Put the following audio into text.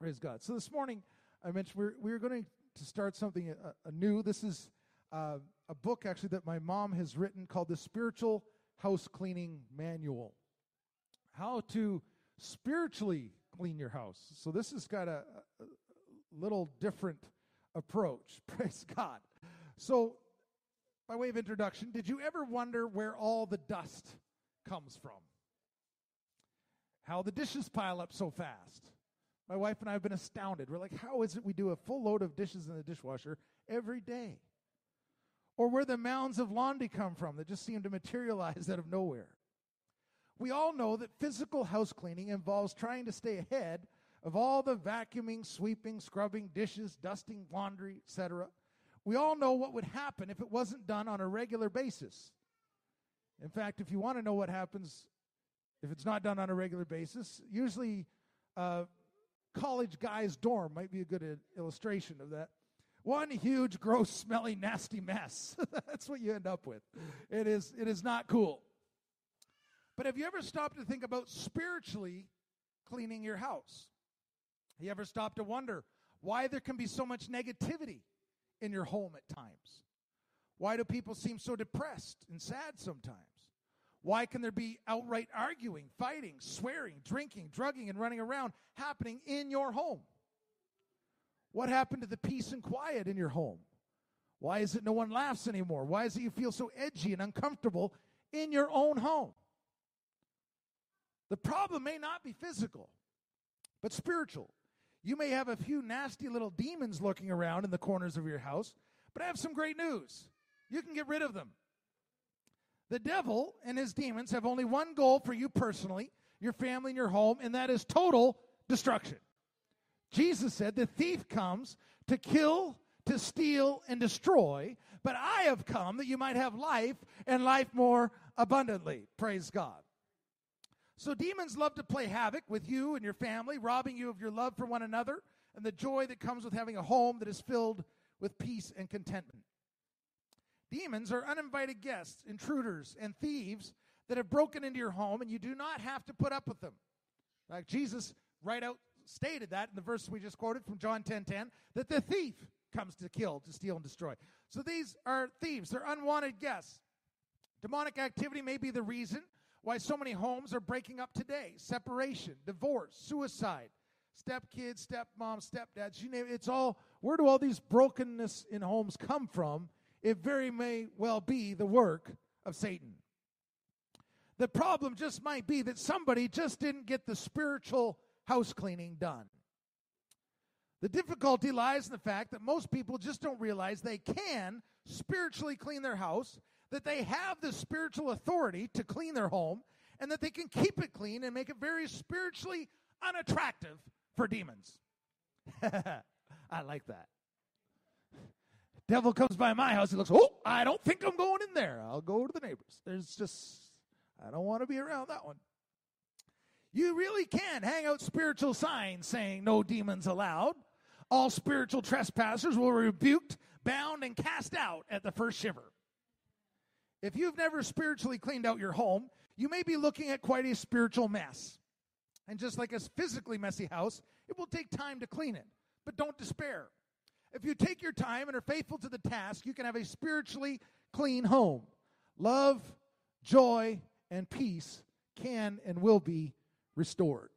Praise God. So this morning, I mentioned we're, we're going to start something new. This is uh, a book, actually, that my mom has written called The Spiritual House Cleaning Manual. How to spiritually clean your house. So this has got a, a little different approach. Praise God. So, by way of introduction, did you ever wonder where all the dust comes from? How the dishes pile up so fast? My wife and I have been astounded. We're like, how is it we do a full load of dishes in the dishwasher every day? Or where the mounds of laundry come from that just seem to materialize out of nowhere. We all know that physical house cleaning involves trying to stay ahead of all the vacuuming, sweeping, scrubbing, dishes, dusting, laundry, etc. We all know what would happen if it wasn't done on a regular basis. In fact, if you want to know what happens if it's not done on a regular basis, usually uh, college guy's dorm might be a good illustration of that. One huge, gross, smelly, nasty mess. That's what you end up with. It is, it is not cool. But have you ever stopped to think about spiritually cleaning your house? Have you ever stopped to wonder why there can be so much negativity in your home at times? Why do people seem so depressed and sad sometimes? Why can there be outright arguing, fighting, swearing, drinking, drugging, and running around happening in your home? What happened to the peace and quiet in your home? Why is it no one laughs anymore? Why is it you feel so edgy and uncomfortable in your own home? The problem may not be physical, but spiritual. You may have a few nasty little demons lurking around in the corners of your house, but I have some great news. You can get rid of them. The devil and his demons have only one goal for you personally, your family, and your home, and that is total destruction. Jesus said, The thief comes to kill, to steal, and destroy, but I have come that you might have life and life more abundantly. Praise God. So demons love to play havoc with you and your family, robbing you of your love for one another and the joy that comes with having a home that is filled with peace and contentment. Demons are uninvited guests, intruders, and thieves that have broken into your home, and you do not have to put up with them. Like Jesus right out stated that in the verse we just quoted from John 10 10, that the thief comes to kill, to steal, and destroy. So these are thieves, they're unwanted guests. Demonic activity may be the reason why so many homes are breaking up today separation, divorce, suicide, stepkids, stepmoms, stepdads, you name it. It's all, where do all these brokenness in homes come from? It very may well be the work of Satan. The problem just might be that somebody just didn't get the spiritual house cleaning done. The difficulty lies in the fact that most people just don't realize they can spiritually clean their house, that they have the spiritual authority to clean their home, and that they can keep it clean and make it very spiritually unattractive for demons. I like that. Devil comes by my house, he looks, oh, I don't think I'm going in there. I'll go to the neighbors. There's just, I don't want to be around that one. You really can hang out spiritual signs saying no demons allowed. All spiritual trespassers will be rebuked, bound, and cast out at the first shiver. If you've never spiritually cleaned out your home, you may be looking at quite a spiritual mess. And just like a physically messy house, it will take time to clean it. But don't despair. If you take your time and are faithful to the task, you can have a spiritually clean home. Love, joy, and peace can and will be restored.